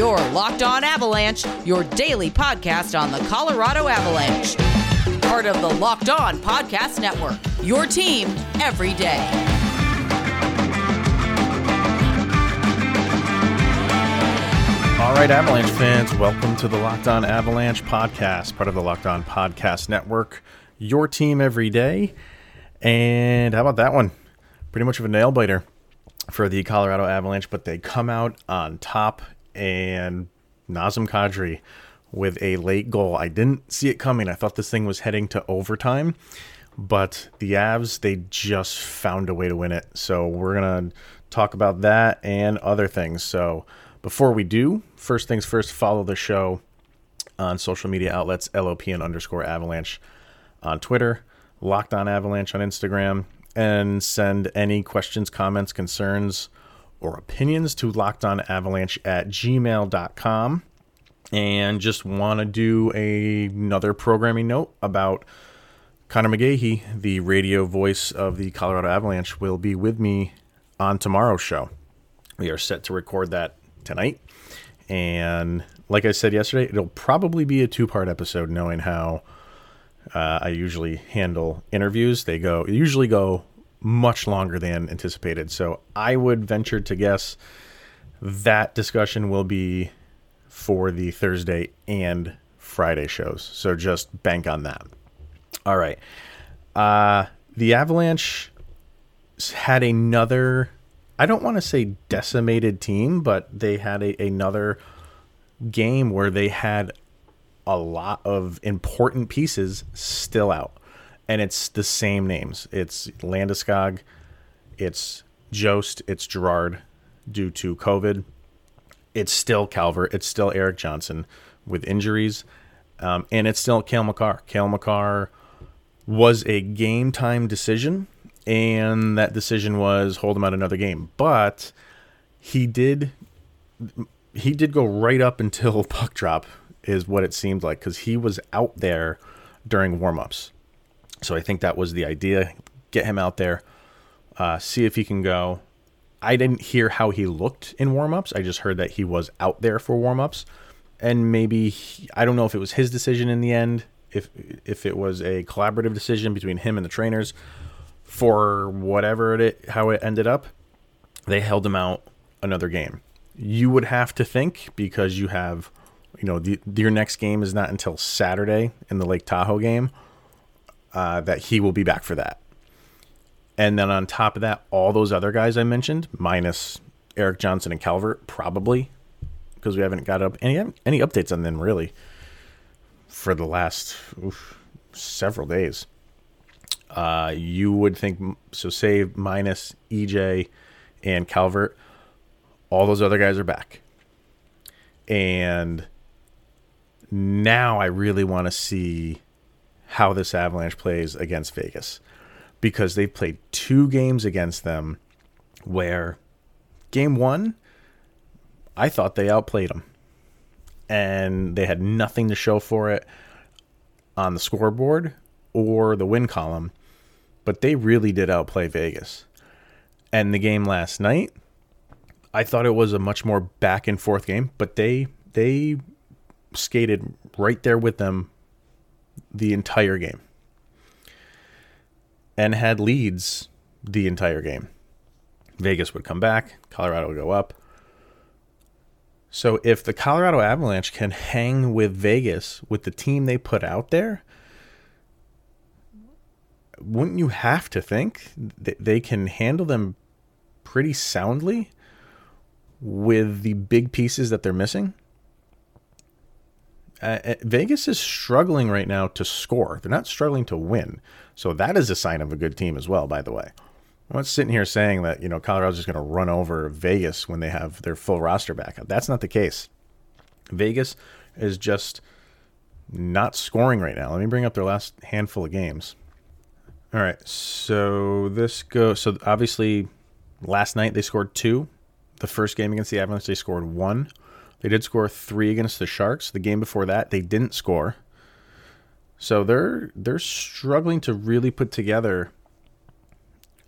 Your Locked On Avalanche, your daily podcast on the Colorado Avalanche. Part of the Locked On Podcast Network. Your team every day. All right, Avalanche fans, welcome to the Locked On Avalanche podcast, part of the Locked On Podcast Network. Your team every day. And how about that one? Pretty much of a nail biter for the Colorado Avalanche, but they come out on top and Nazem Kadri with a late goal. I didn't see it coming. I thought this thing was heading to overtime, but the Avs, they just found a way to win it. So we're going to talk about that and other things. So before we do, first things first, follow the show on social media outlets, LOPN underscore avalanche on Twitter, Locked on Avalanche on Instagram, and send any questions, comments, concerns, or opinions to lockedonavalanche at gmail.com. And just want to do a, another programming note about Conor McGahey, the radio voice of the Colorado Avalanche, will be with me on tomorrow's show. We are set to record that tonight. And like I said yesterday, it'll probably be a two part episode, knowing how uh, I usually handle interviews. They go, usually go much longer than anticipated. So I would venture to guess that discussion will be for the Thursday and Friday shows. So just bank on that. All right. Uh, the Avalanche had another, I don't want to say decimated team, but they had a, another game where they had a lot of important pieces still out and it's the same names. It's Landeskog, it's Jost, it's Girard due to COVID. It's still Calvert, it's still Erik Johnson with injuries, um, and it's still Cale Makar. Cale Makar was a game time decision, and that decision was hold him out another game. But he did he did go right up until puck drop is what it seemed like because he was out there during warmups. So I think that was the idea. Get him out there, uh, see if he can go. I didn't hear how he looked in warmups. I just heard that he was out there for warmups, and maybe he, I don't know if it was his decision in the end, if if it was a collaborative decision between him and the trainers. For whatever it how it ended up, they held him out another game. You would have to think because you have, you know, the, your next game is not until Saturday in the Lake Tahoe game uh, that he will be back for that. And then on top of that, all those other guys I mentioned, minus Erik Johnson and Calvert, probably because we haven't got up any any updates on them really for the last oof, several days. Uh, you would think so. Say minus EJ and Calvert, all those other guys are back, and now I really want to see how this Avalanche plays against Vegas because they've played two games against them where game one, I thought they outplayed them and they had nothing to show for it on the scoreboard or the win column, but they really did outplay Vegas. And the game last night, I thought it was a much more back and forth game, but they they skated right there with them the entire game and had leads the entire game. Vegas would come back, Colorado would go up. So if the Colorado Avalanche can hang with Vegas with the team they put out there, wouldn't you have to think that they can handle them pretty soundly with the big pieces that they're missing? Uh, uh, Vegas is struggling right now to score. They're not struggling to win. So that is a sign of a good team as well, by the way. I'm not sitting here saying that, you know, Colorado's just going to run over Vegas when they have their full roster back. That's not the case. Vegas is just not scoring right now. Let me bring up their last handful of games. All right. So this goes. So obviously, last night they scored two. The first game against the Avalanche, they scored one. They did score three against the Sharks. The game before that, they didn't score. So they're they're struggling to really put together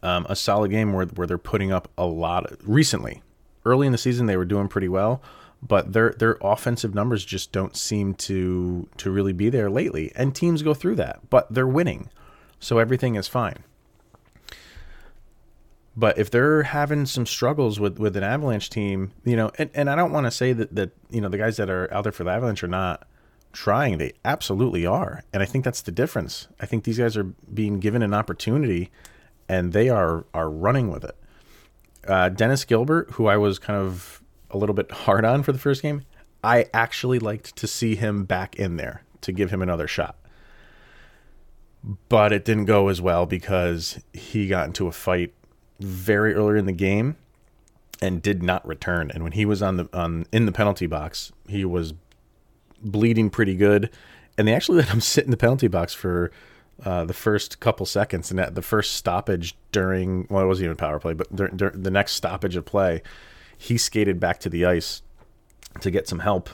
um, a solid game where where they're putting up a lot. Of, recently, early in the season, they were doing pretty well, but their their offensive numbers just don't seem to to really be there lately. And teams go through that, but they're winning, so everything is fine. But if they're having some struggles with, with an Avalanche team, you know, and, and I don't want to say that, that, you know, the guys that are out there for the Avalanche are not trying. They absolutely are. And I think that's the difference. I think these guys are being given an opportunity and they are are running with it. Uh, Dennis Gilbert, who I was kind of a little bit hard on for the first game, I actually liked to see him back in there to give him another shot. But it didn't go as well because he got into a fight very early in the game and did not return. And when he was on the on in the penalty box, he was bleeding pretty good. And they actually let him sit in the penalty box for uh, the first couple seconds, and at the first stoppage during well, it wasn't even power play, but during, the next stoppage of play, he skated back to the ice to get some help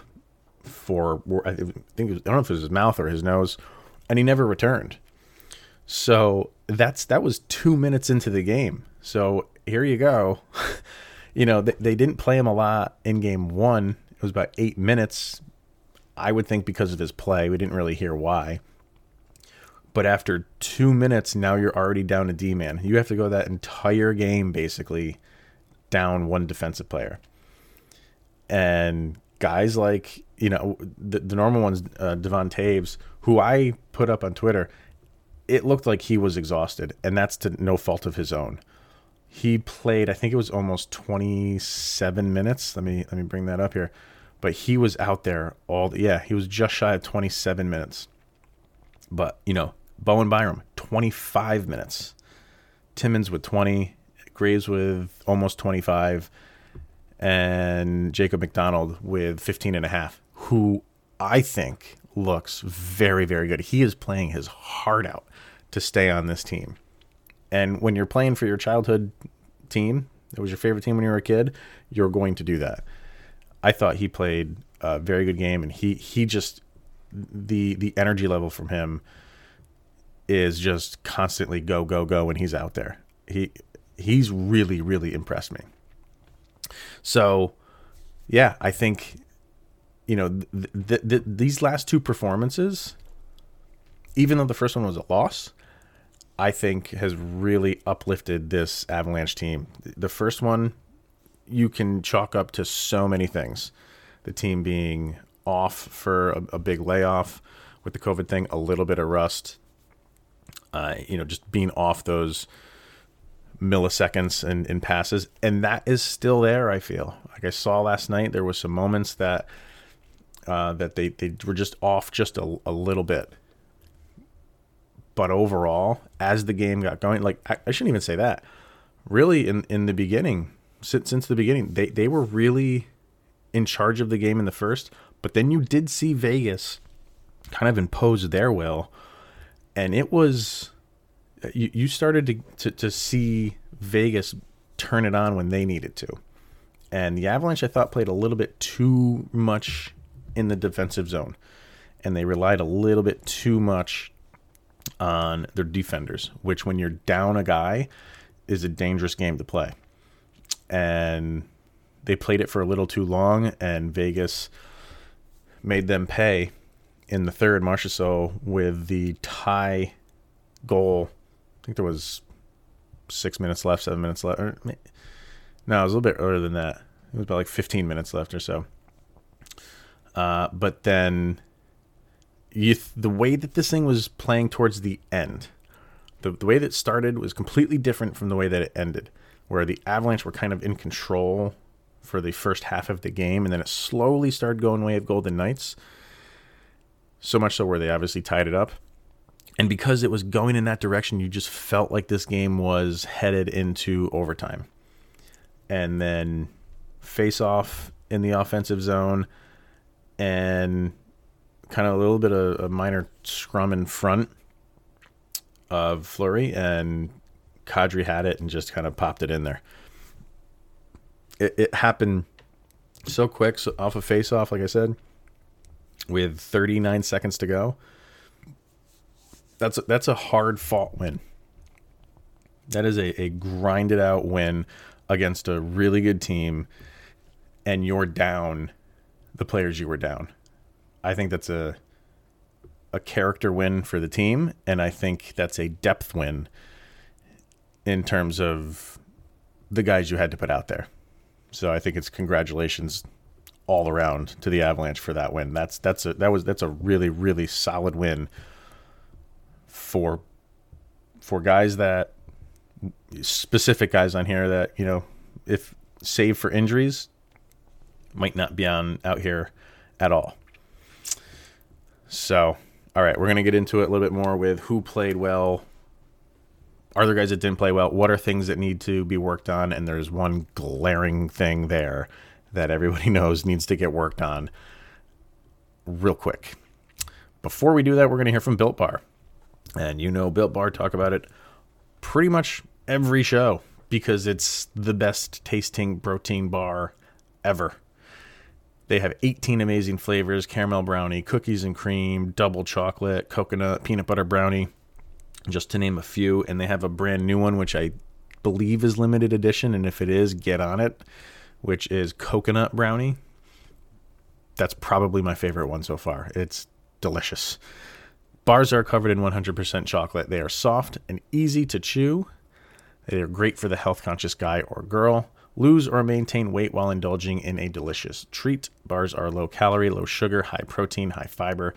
for I think was, I don't know if it was his mouth or his nose, and he never returned. So that's that was two minutes into the game. So here you go. you know they, they didn't play him a lot in game one. It was about eight minutes. I would think because of his play, we didn't really hear why. But after two minutes, now you're already down to D man. You have to go that entire game basically down one defensive player. And guys like, you know, the, the normal ones, uh, Devon Toews, who I put up on Twitter, it looked like he was exhausted, and that's to no fault of his own. He played, I think it was almost 27 minutes. Let me let me bring that up here. But he was out there all yeah, he was just shy of 27 minutes. But, you know, Bowen Byram, 25 minutes. Timmins with 20, Graves with almost 25, and Jacob MacDonald with 15 and a half, who I think looks very, very good. He is playing his heart out to stay on this team. And when you're playing for your childhood team, that was your favorite team when you were a kid, you're going to do that. I thought he played a very good game, and he he just the the energy level from him is just constantly go go go when he's out there. He he's really really impressed me. So, yeah, I think you know th- th- th- these last two performances, even though the first one was a loss, I think has really uplifted this Avalanche team. The first one you can chalk up to so many things. The team being off for a, a big layoff with the COVID thing, a little bit of rust, uh, you know, just being off those milliseconds in, in passes. And that is still there, I feel. Like I saw last night, there was some moments that uh, that they, they were just off just a, a little bit. But overall, as the game got going, like I, I shouldn't even say that. Really, in, in the beginning, since, since the beginning, they, they were really in charge of the game in the first. But then you did see Vegas kind of impose their will and it was you, you started to, to, to see Vegas turn it on when they needed to. And the Avalanche, I thought, played a little bit too much in the defensive zone. And they relied a little bit too much on their defenders, which, when you're down a guy, is a dangerous game to play. And they played it for a little too long, and Vegas made them pay in the third, Marchessault with the tie goal. I think there was six minutes left, seven minutes left. Or, no, it was a little bit earlier than that. It was about like 15 minutes left or so. Uh, but then you th- the way that this thing was playing towards the end, the, the way that started was completely different from the way that it ended, where the Avalanche were kind of in control for the first half of the game, and then it slowly started going way of Golden Knights so much so where they obviously tied it up. And because it was going in that direction, you just felt like this game was headed into overtime. And then face off in the offensive zone and kind of a little bit of a minor scrum in front of Fleury, and Kadri had it and just kind of popped it in there. It, it happened so quick so off a of face off, like I said with 39 seconds to go. That's a, that's a hard fought win. That is a, a grinded out win against a really good team, and you're down the players you were down. I think that's a a character win for the team, and I think that's a depth win in terms of the guys you had to put out there. So I think it's congratulations all around to the Avalanche for that win. That's that's a that was that's a really really solid win for for guys that specific guys on here that you know if save for injuries might not be on out here at all. So, all right, we're going to get into it a little bit more with who played well. Are there guys that didn't play well? What are things that need to be worked on? And there's one glaring thing there that everybody knows needs to get worked on real quick. Before we do that, we're going to hear from Built Bar. And you know, Built Bar talk about it pretty much every show because it's the best tasting protein bar ever. They have 18 amazing flavors caramel brownie, cookies and cream, double chocolate, coconut, peanut butter brownie, just to name a few. And they have a brand new one, which I believe is limited edition. And if it is, get on it, which is coconut brownie. That's probably my favorite one so far. It's delicious. Bars are covered in 100% chocolate. They are soft and easy to chew. They are great for the health conscious guy or girl lose or maintain weight while indulging in a delicious treat. Bars are low calorie, low sugar, high protein, high fiber.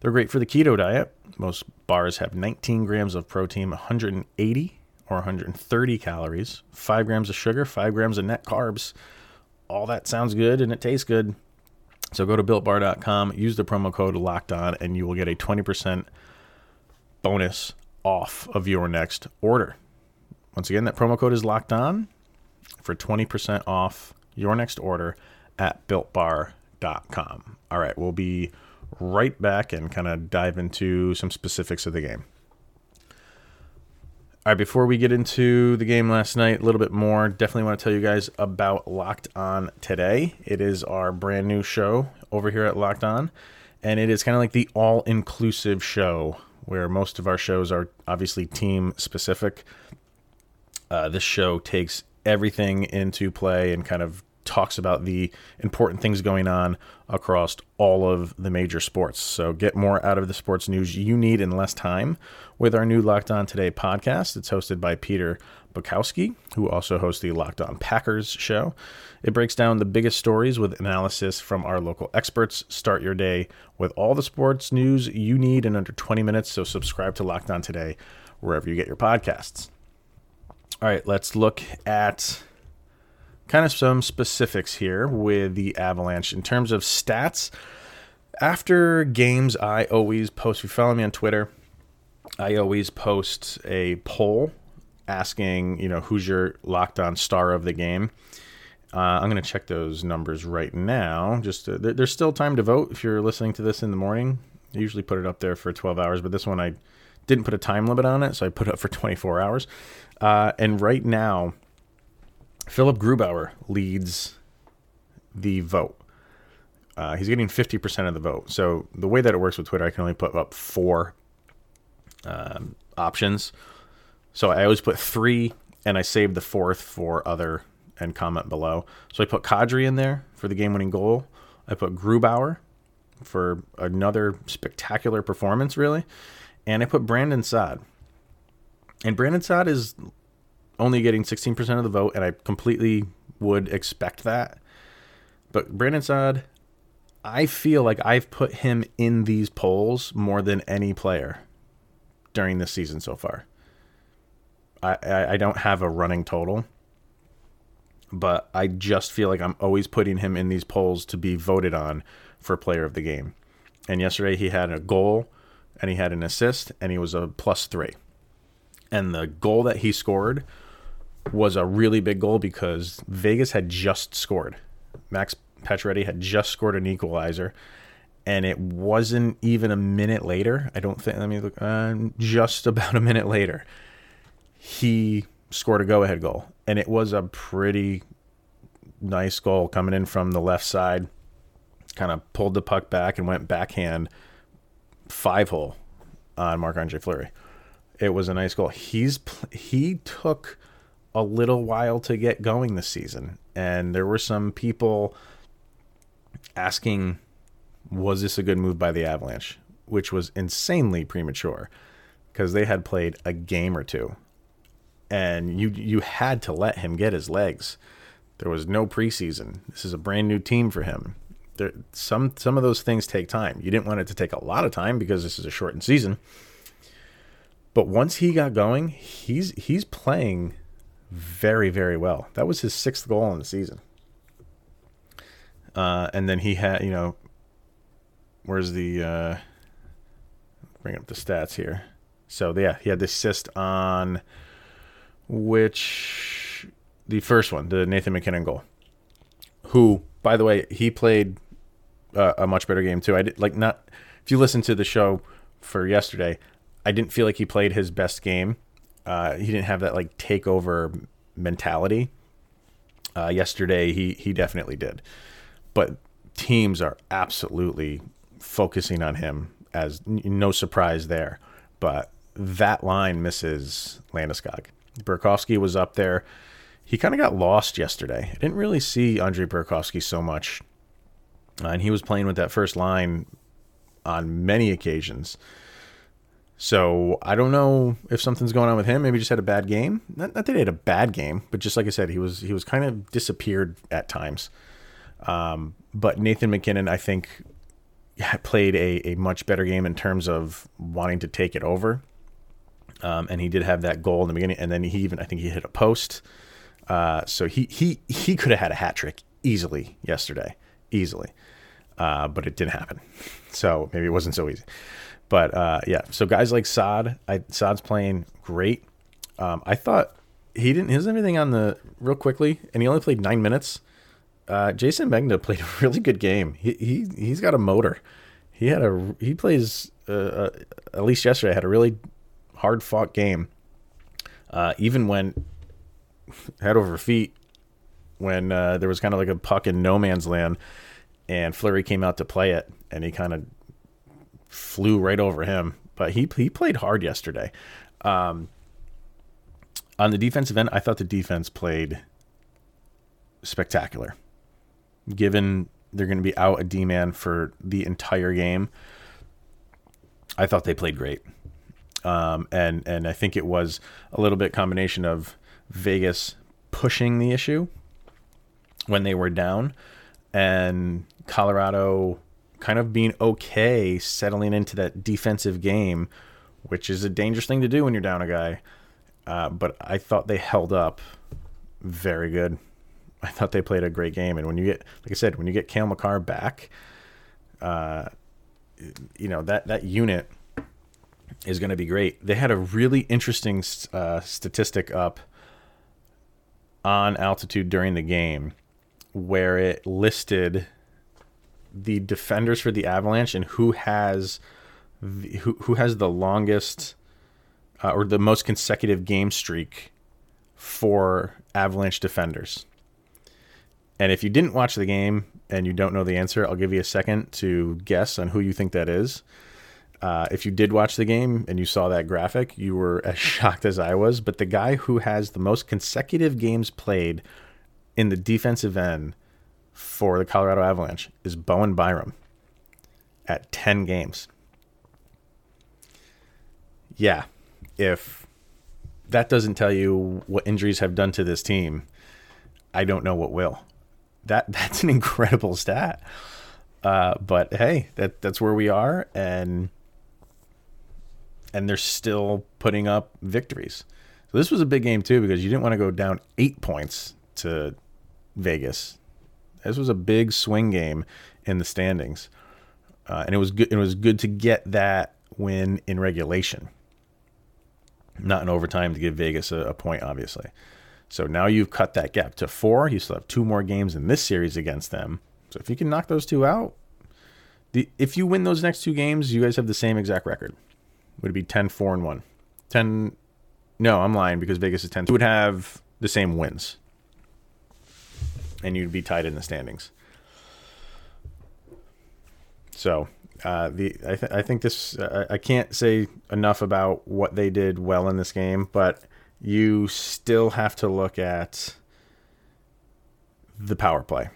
They're great for the keto diet. Most bars have 19 grams of protein, 180 or 130 calories, 5 grams of sugar, 5 grams of net carbs. All that sounds good and it tastes good. So go to builtbar.com, use the promo code locked on, and you will get a 20% bonus off of your next order. Once again, that promo code is locked on for 20% off your next order at builtbar.com. All right, we'll be right back and kind of dive into some specifics of the game. All right, before we get into the game last night, a little bit more, definitely want to tell you guys about Locked On today. It is our brand new show over here at Locked On, and it is kind of like the all inclusive show where most of our shows are obviously team specific. Uh, this show takes everything into play and kind of talks about the important things going on across all of the major sports. So get more out of the sports news you need in less time with our new Locked On Today podcast. It's hosted by Peter Bukowski, who also hosts the Locked On Packers show. It breaks down the biggest stories with analysis from our local experts. Start your day with all the sports news you need in under 20 minutes. So subscribe to Locked On Today wherever you get your podcasts. All right, let's look at kind of some specifics here with the Avalanche in terms of stats. After games, I always post, if you follow me on Twitter, I always post a poll asking, you know, who's your locked on star of the game. Uh, I'm going to check those numbers right now. Just to, there's still time to vote if you're listening to this in the morning. I usually put it up there for 12 hours, but this one I didn't put a time limit on it, so I put it up for 24 hours. Uh, and right now, Philip Grubauer leads the vote. Uh, he's getting 50% of the vote. So the way that it works with Twitter, I can only put up four um, options. So I always put three, and I save the fourth for other and comment below. So I put Kadri in there for the game-winning goal. I put Grubauer for another spectacular performance, really, and I put Brandon Saad. And Brandon Saad is only getting 16% of the vote, and I completely would expect that. But Brandon Saad, I feel like I've put him in these polls more than any player during this season so far. I, I, I don't have a running total, but I just feel like I'm always putting him in these polls to be voted on for player of the game. And yesterday he had a goal and he had an assist and he was a plus three and the goal that he scored was a really big goal because Vegas had just scored. Max Pacioretty had just scored an equalizer, and it wasn't even a minute later. I don't think. Let me look. Uh, just about a minute later, he scored a go-ahead goal, and it was a pretty nice goal coming in from the left side. Kind of pulled the puck back and went backhand five hole on Marc Andre Fleury. It was a nice goal. He's he took a little while to get going this season, and there were some people asking, was this a good move by the Avalanche? Which was insanely premature because they had played a game or two, and you you had to let him get his legs. There was no preseason. This is a brand new team for him. There, some some of those things take time. You didn't want it to take a lot of time because this is a shortened season. But once he got going, he's he's playing very very well. That was his sixth goal in the season. Uh, and then he had, you know, where's the uh, bring up the stats here. So yeah, he had the assist on which the first one, the Nathan MacKinnon goal. Who, by the way, he played uh, a much better game too. I did like not. If you listen to the show for yesterday, I didn't feel like he played his best game. Uh, he didn't have that like takeover mentality. Uh, yesterday, he he definitely did, but teams are absolutely focusing on him as no surprise there. But that line misses Landeskog. Burakovsky was up there. He kind of got lost yesterday. I didn't really see Andre Burakovsky so much. Uh, and he was playing with that first line on many occasions. So I don't know if something's going on with him. Maybe he just had a bad game. Not, not that he had a bad game, but just like I said, he was he was kind of disappeared at times. Um, but Nathan MacKinnon, I think, played a, a much better game in terms of wanting to take it over. Um, and he did have that goal in the beginning, and then he even I think he hit a post. Uh, so he he he could have had a hat trick easily yesterday, easily, uh, but it didn't happen. So maybe it wasn't so easy. But uh, yeah, so guys like Saad, I, Saad's playing great. Um, I thought he didn't. He anything on the real quickly, and he only played nine minutes. Uh, Jayson Megna played a really good game. He he he's got a motor. He had a he plays uh, uh at least yesterday had a really hard fought game. Uh, even when head over feet, when uh, there was kind of like a puck in no man's land, and Fleury came out to play it, and he kind of flew right over him. But he he played hard yesterday. Um, on the defensive end, I thought the defense played spectacular. Given they're going to be out a D man for the entire game, I thought they played great. Um, and and I think it was a little bit combination of Vegas pushing the issue when they were down, and Colorado kind of being okay settling into that defensive game, which is a dangerous thing to do when you're down a guy. Uh, but I thought they held up very good. I thought they played a great game. And when you get, like I said, when you get Cale Makar back, uh, you know that that unit is going to be great. They had a really interesting uh, statistic up on altitude during the game where it listed the defenders for the Avalanche and who has the, who who has the longest uh, or the most consecutive game streak for Avalanche defenders. And if you didn't watch the game and you don't know the answer, I'll give you a second to guess on who you think that is. Uh, if you did watch the game and you saw that graphic, you were as shocked as I was. But the guy who has the most consecutive games played in the defensive end for the Colorado Avalanche is Bowen Byram at 10 games. Yeah, if that doesn't tell you what injuries have done to this team, I don't know what will. That that's an incredible stat. Uh, but hey, that that's where we are, and and they're still putting up victories. So this was a big game too because you didn't want to go down eight points to Vegas this was a big swing game in the standings, uh, and it was good. It was good to get that win in regulation, not in overtime to give Vegas a, a point, obviously. So now you've cut that gap to four. You still have two more games in this series against them. So if you can knock those two out, the if you win those next two games, you guys have the same exact record. Would it be 10 4 and 1? 10 No, I'm lying because Vegas is 10. You would have the same wins and you'd be tied in the standings. So uh, the I, th- I think this uh, I can't say enough about what they did well in this game, but you still have to look at the power play.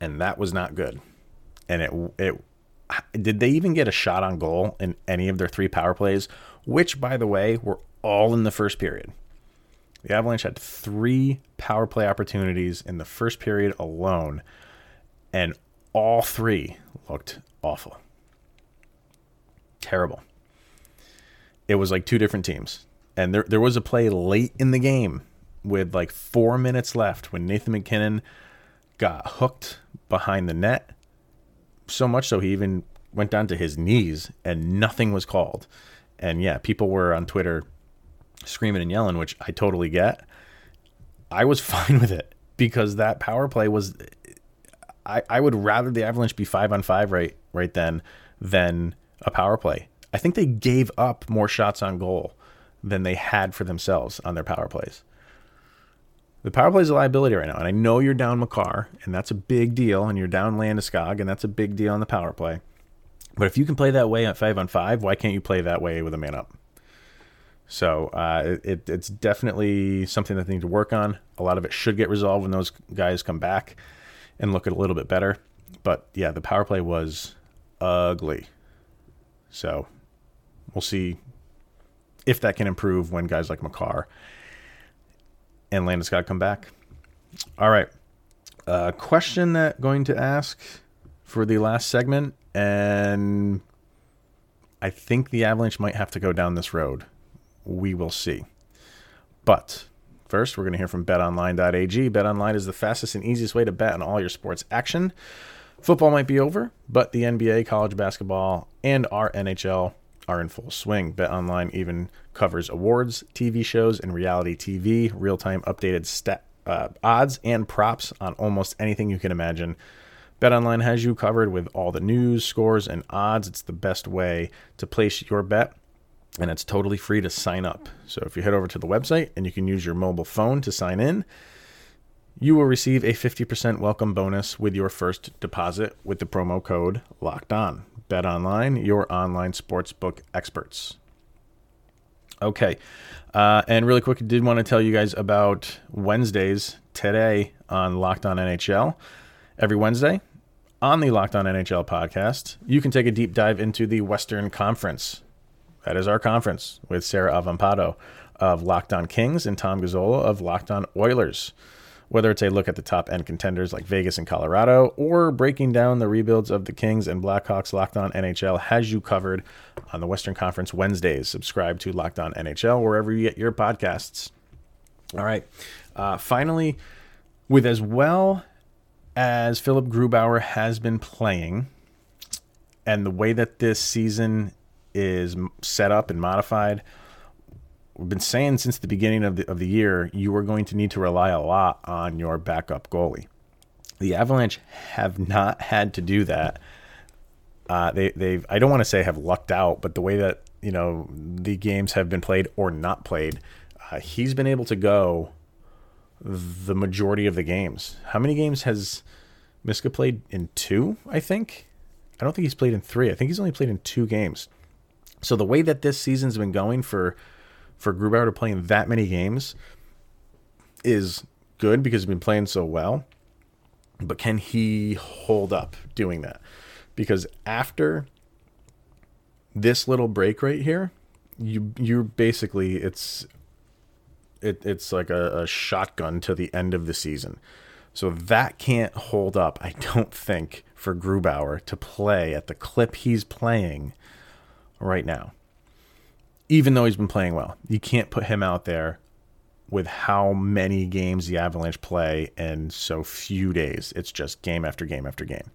and that was not good. And it it did they even get a shot on goal in any of their three power plays, which by the way were all in the first period. The Avalanche had three power play opportunities in the first period alone, and all three looked awful. Terrible. It was like two different teams. And there, there was a play late in the game with like four minutes left when Nathan MacKinnon got hooked behind the net. So much so he even went down to his knees and nothing was called. And yeah, people were on Twitter screaming and yelling, which I totally get. I was fine with it because that power play was I, I would rather the Avalanche be five on five right right then than a power play. I think they gave up more shots on goal than they had for themselves on their power plays. The power play is a liability right now, and I know you're down Makar, and that's a big deal, and you're down Landeskog, and that's a big deal on the power play. But if you can play that way at five on five, why can't you play that way with a man up? So uh, it, it's definitely something that they need to work on. A lot of it should get resolved when those guys come back and look at a little bit better. But yeah, the power play was ugly. So we'll see if that can improve when guys like Makar and Landis Landeskog come back. All right. Uh, question that going to ask for the last segment, and I think the Avalanche might have to go down this road we will see. But first, we're going to hear from betonline.ag. BetOnline is the fastest and easiest way to bet on all your sports action. Football might be over, but the NBA, college basketball, and our NHL are in full swing. BetOnline even covers awards, TV shows, and reality TV, real time updated stat, uh, odds and props on almost anything you can imagine. BetOnline has you covered with all the news, scores, and odds. It's the best way to place your bet and it's totally free to sign up. So if you head over to the website and you can use your mobile phone to sign in, you will receive a 50% welcome bonus with your first deposit with the promo code locked on. Bet online, your online sportsbook experts. Okay. Uh, and really quick, I did want to tell you guys about Wednesdays today on Locked On NHL. Every Wednesday on the Locked On NHL podcast, you can take a deep dive into the Western Conference. That is our conference with Sarah Avampado of Locked On Kings and Tom Gazzola of Locked On Oilers. Whether it's a look at the top end contenders like Vegas and Colorado, or breaking down the rebuilds of the Kings and Blackhawks, Locked On NHL has you covered on the Western Conference Wednesdays. Subscribe to Locked On NHL wherever you get your podcasts. All right. Uh, finally, with as well as Philip Grubauer has been playing, and the way that this season is set up and modified. We've been saying since the beginning of the, of the year, you are going to need to rely a lot on your backup goalie. The Avalanche have not had to do that. Uh, they, they've, I don't want to say have lucked out, but the way that, you know, the games have been played or not played, uh, he's been able to go the majority of the games. How many games has Miska played in two? I think. I don't think he's played in three. I think he's only played in two games. So the way that this season's been going for for Grubauer to play in that many games is good because he's been playing so well. But can he hold up doing that? Because after this little break right here, you you're basically it's it, it's like a, a shotgun to the end of the season. So that can't hold up, I don't think, for Grubauer to play at the clip he's playing right now. Even though he's been playing well, you can't put him out there with how many games the Avalanche play in so few days. It's just game after game after game.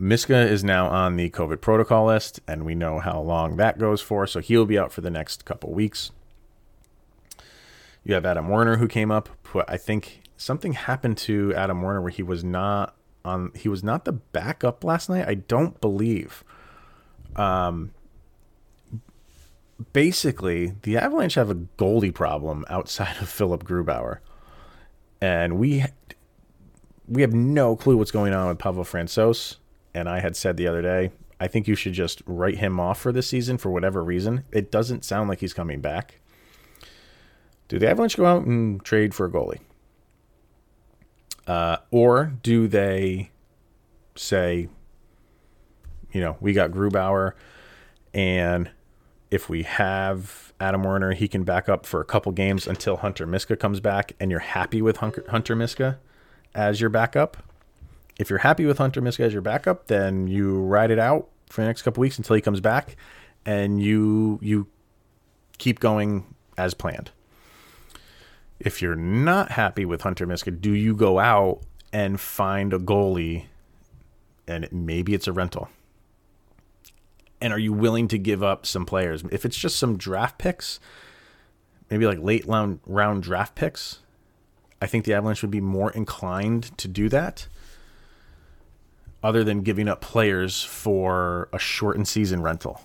Miska is now on the COVID protocol list, and we know how long that goes for, so he'll be out for the next couple weeks. You have Adam Werner who came up. I think something happened to Adam Werner where he was not on. He was not the backup last night. I don't believe. Um, basically, the Avalanche have a goalie problem outside of Philip Grubauer, and we we have no clue what's going on with Pavel Francouz. And I had said the other day, I think you should just write him off for this season for whatever reason. It doesn't sound like he's coming back. Do the Avalanche go out and trade for a goalie? Uh, or do they say, you know, we got Grubauer, and if we have Adam Werner, he can back up for a couple games until Hunter Miska comes back, and you're happy with Hunter Miska as your backup? If you're happy with Hunter Miska as your backup, then you ride it out for the next couple weeks until he comes back, and you you keep going as planned. If you're not happy with Hunter Miska, do you go out and find a goalie, and maybe it's a rental? And are you willing to give up some players? If it's just some draft picks, maybe like late round round draft picks, I think the Avalanche would be more inclined to do that other than giving up players for a shortened season rental.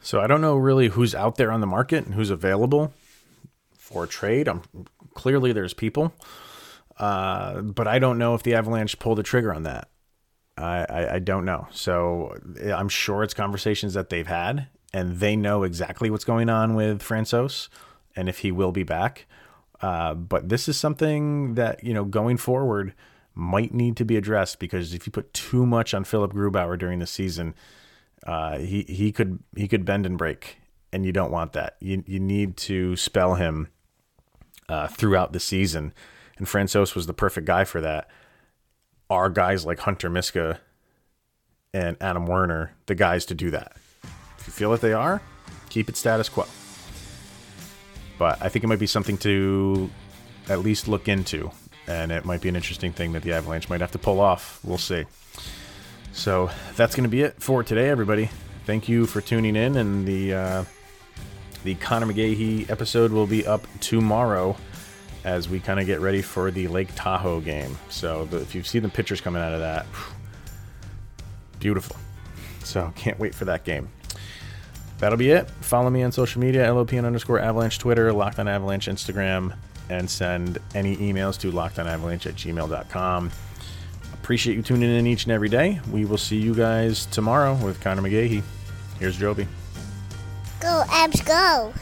So I don't know really who's out there on the market and who's available for trade. I'm clearly there's people, uh, but I don't know if the Avalanche pulled the trigger on that. I, I, don't know. So I'm sure it's conversations that they've had, and they know exactly what's going on with Francouz and if he will be back. Uh, but this is something that you know going forward might need to be addressed because if you put too much on Philip Grubauer during the season, uh, he he could he could bend and break, and you don't want that. You you need to spell him uh, throughout the season, and Francouz was the perfect guy for that. Are guys like Hunter Miska and Adam Werner the guys to do that? If you feel that they are, keep it status quo. But I think it might be something to at least look into and it might be an interesting thing that the Avalanche might have to pull off. We'll see. So that's going to be it for today, everybody. Thank you for tuning in, and the uh, the Conor McGahey episode will be up tomorrow as we kind of get ready for the Lake Tahoe game. So the, if you've seen the pictures coming out of that, beautiful. So can't wait for that game. That'll be it. Follow me on social media, LOPN underscore Avalanche Twitter, Locked on Avalanche Instagram, and send any emails to lockedonavalanche at gmail.com. Appreciate you tuning in each and every day. We will see you guys tomorrow with Conor McGahey. Here's Joby. Go, Avs, go.